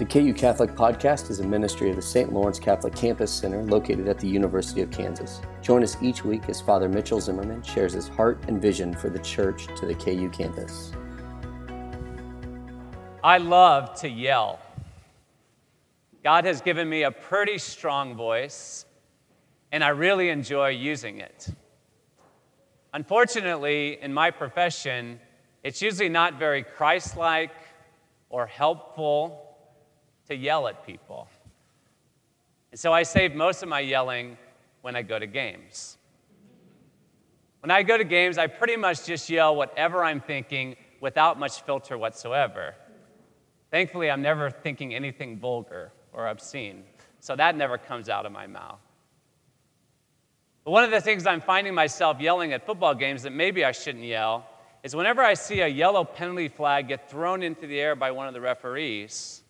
The KU Catholic Podcast is a ministry of the St. Lawrence Catholic Campus Center located at the University of Kansas. Join us each week as Father Mitchell Zimmerman shares his heart and vision for the church to the KU campus. I love to yell. God has given me a pretty strong voice, and I really enjoy using it. Unfortunately, in my profession, it's usually not very Christ like or helpful to yell at people. And so I save most of my yelling when I go to games. When I go to games, I pretty much just yell whatever I'm thinking without much filter whatsoever. Thankfully, I'm never thinking anything vulgar or obscene, so that never comes out of my mouth. But one of the things I'm finding myself yelling at football games that maybe I shouldn't yell is whenever I see a yellow penalty flag get thrown into the air by one of the referees,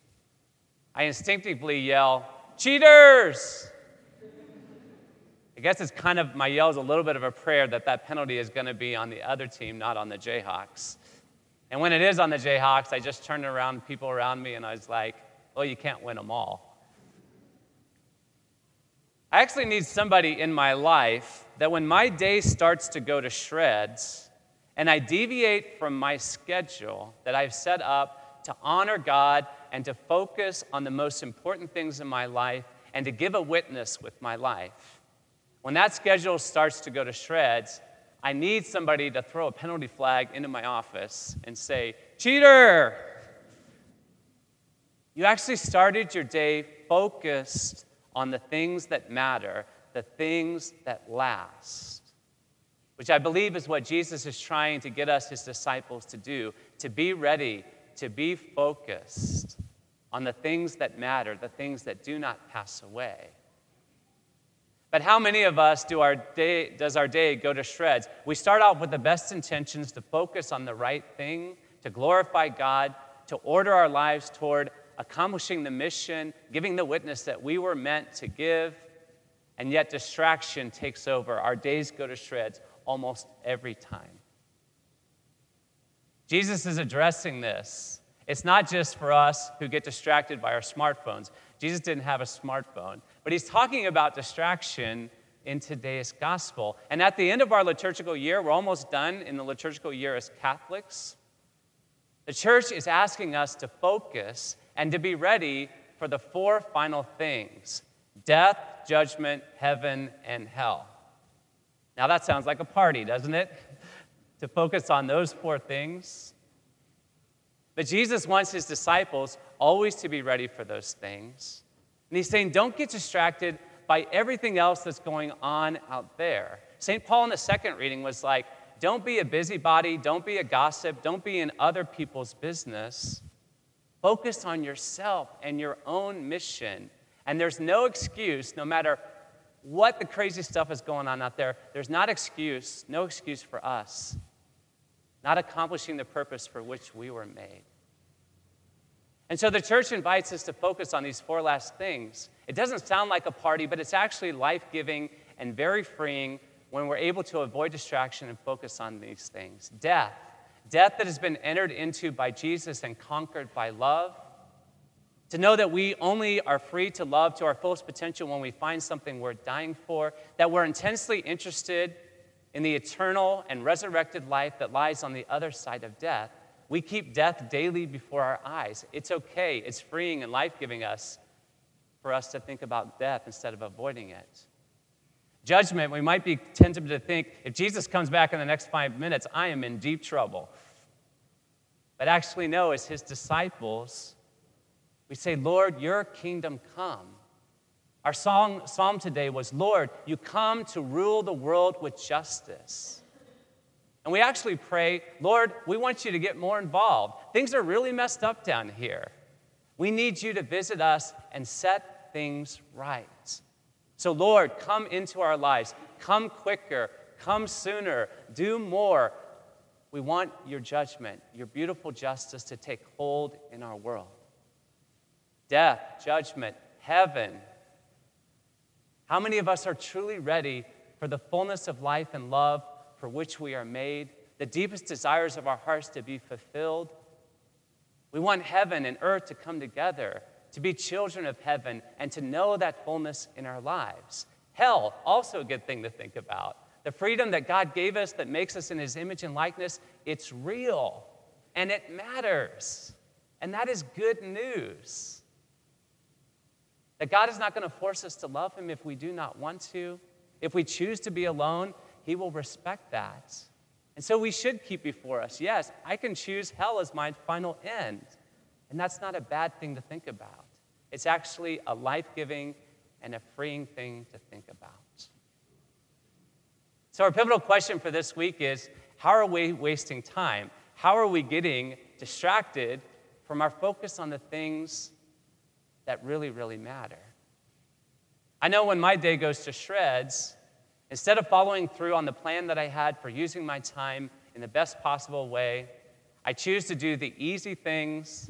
I instinctively yell, Cheaters! I guess it's kind of, my yell is a little bit of a prayer that that penalty is going to be on the other team, not on the Jayhawks. And when it is on the Jayhawks, I just turn around people around me and I was like, well, you can't win them all. I actually need somebody in my life that when my day starts to go to shreds and I deviate from my schedule that I've set up to honor God and to focus on the most important things in my life and to give a witness with my life. When that schedule starts to go to shreds, I need somebody to throw a penalty flag into my office and say, Cheater! You actually started your day focused on the things that matter, the things that last, which I believe is what Jesus is trying to get us, his disciples, to do to be ready, to be focused on the things that matter, the things that do not pass away. But how many of us do our day, does our day go to shreds? We start out with the best intentions to focus on the right thing, to glorify God, to order our lives toward accomplishing the mission, giving the witness that we were meant to give, and yet distraction takes over. Our days go to shreds almost every time. Jesus is addressing this it's not just for us who get distracted by our smartphones. Jesus didn't have a smartphone, but he's talking about distraction in today's gospel. And at the end of our liturgical year, we're almost done in the liturgical year as Catholics. The church is asking us to focus and to be ready for the four final things death, judgment, heaven, and hell. Now that sounds like a party, doesn't it? to focus on those four things. But Jesus wants his disciples always to be ready for those things. And he's saying, don't get distracted by everything else that's going on out there. St. Paul in the second reading was like, don't be a busybody, don't be a gossip, don't be in other people's business. Focus on yourself and your own mission. And there's no excuse, no matter what the crazy stuff is going on out there, there's not excuse, no excuse for us not accomplishing the purpose for which we were made. And so the church invites us to focus on these four last things. It doesn't sound like a party, but it's actually life giving and very freeing when we're able to avoid distraction and focus on these things death, death that has been entered into by Jesus and conquered by love. To know that we only are free to love to our fullest potential when we find something worth dying for, that we're intensely interested in the eternal and resurrected life that lies on the other side of death, we keep death daily before our eyes. It's okay, it's freeing and life giving us for us to think about death instead of avoiding it. Judgment, we might be tempted to think if Jesus comes back in the next five minutes, I am in deep trouble. But actually, no, as his disciples, we say, Lord, your kingdom come. Our song, psalm today was Lord, you come to rule the world with justice. And we actually pray, Lord, we want you to get more involved. Things are really messed up down here. We need you to visit us and set things right. So, Lord, come into our lives. Come quicker. Come sooner. Do more. We want your judgment, your beautiful justice to take hold in our world. Death, judgment, heaven, how many of us are truly ready for the fullness of life and love for which we are made, the deepest desires of our hearts to be fulfilled? We want heaven and earth to come together. to be children of heaven, and to know that fullness in our lives. Hell, also a good thing to think about. The freedom that God gave us that makes us in his image and likeness, it's real and it matters. And that is good news. That God is not going to force us to love him if we do not want to. If we choose to be alone, he will respect that. And so we should keep before us yes, I can choose hell as my final end. And that's not a bad thing to think about. It's actually a life giving and a freeing thing to think about. So, our pivotal question for this week is how are we wasting time? How are we getting distracted from our focus on the things that really, really matter? I know when my day goes to shreds, instead of following through on the plan that I had for using my time in the best possible way, I choose to do the easy things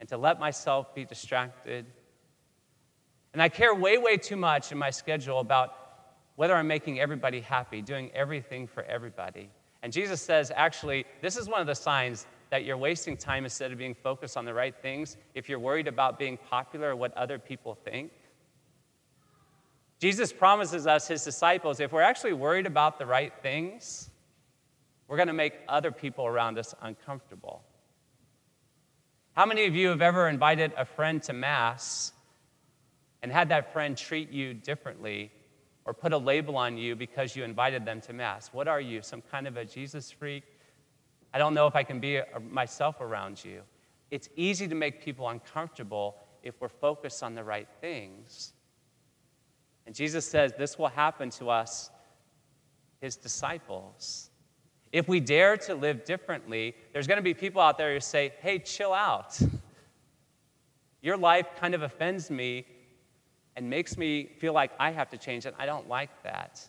and to let myself be distracted. And I care way, way too much in my schedule about whether I'm making everybody happy, doing everything for everybody. And Jesus says, actually, this is one of the signs that you're wasting time instead of being focused on the right things if you're worried about being popular or what other people think. Jesus promises us, his disciples, if we're actually worried about the right things, we're going to make other people around us uncomfortable. How many of you have ever invited a friend to Mass and had that friend treat you differently or put a label on you because you invited them to Mass? What are you, some kind of a Jesus freak? I don't know if I can be uh, myself around you. It's easy to make people uncomfortable if we're focused on the right things. And Jesus says this will happen to us, his disciples. If we dare to live differently, there's going to be people out there who say, hey, chill out. Your life kind of offends me and makes me feel like I have to change, and I don't like that.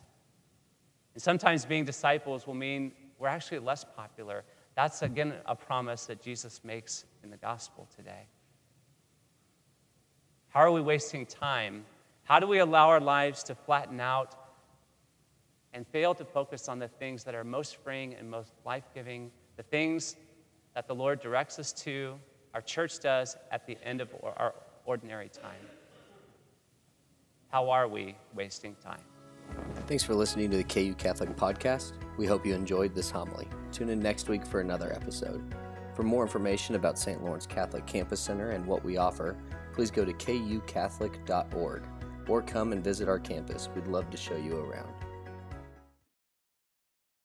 And sometimes being disciples will mean we're actually less popular. That's, again, a promise that Jesus makes in the gospel today. How are we wasting time? How do we allow our lives to flatten out and fail to focus on the things that are most freeing and most life giving, the things that the Lord directs us to, our church does at the end of our ordinary time. How are we wasting time? Thanks for listening to the KU Catholic Podcast. We hope you enjoyed this homily. Tune in next week for another episode. For more information about St. Lawrence Catholic Campus Center and what we offer, please go to kucatholic.org or come and visit our campus. We'd love to show you around.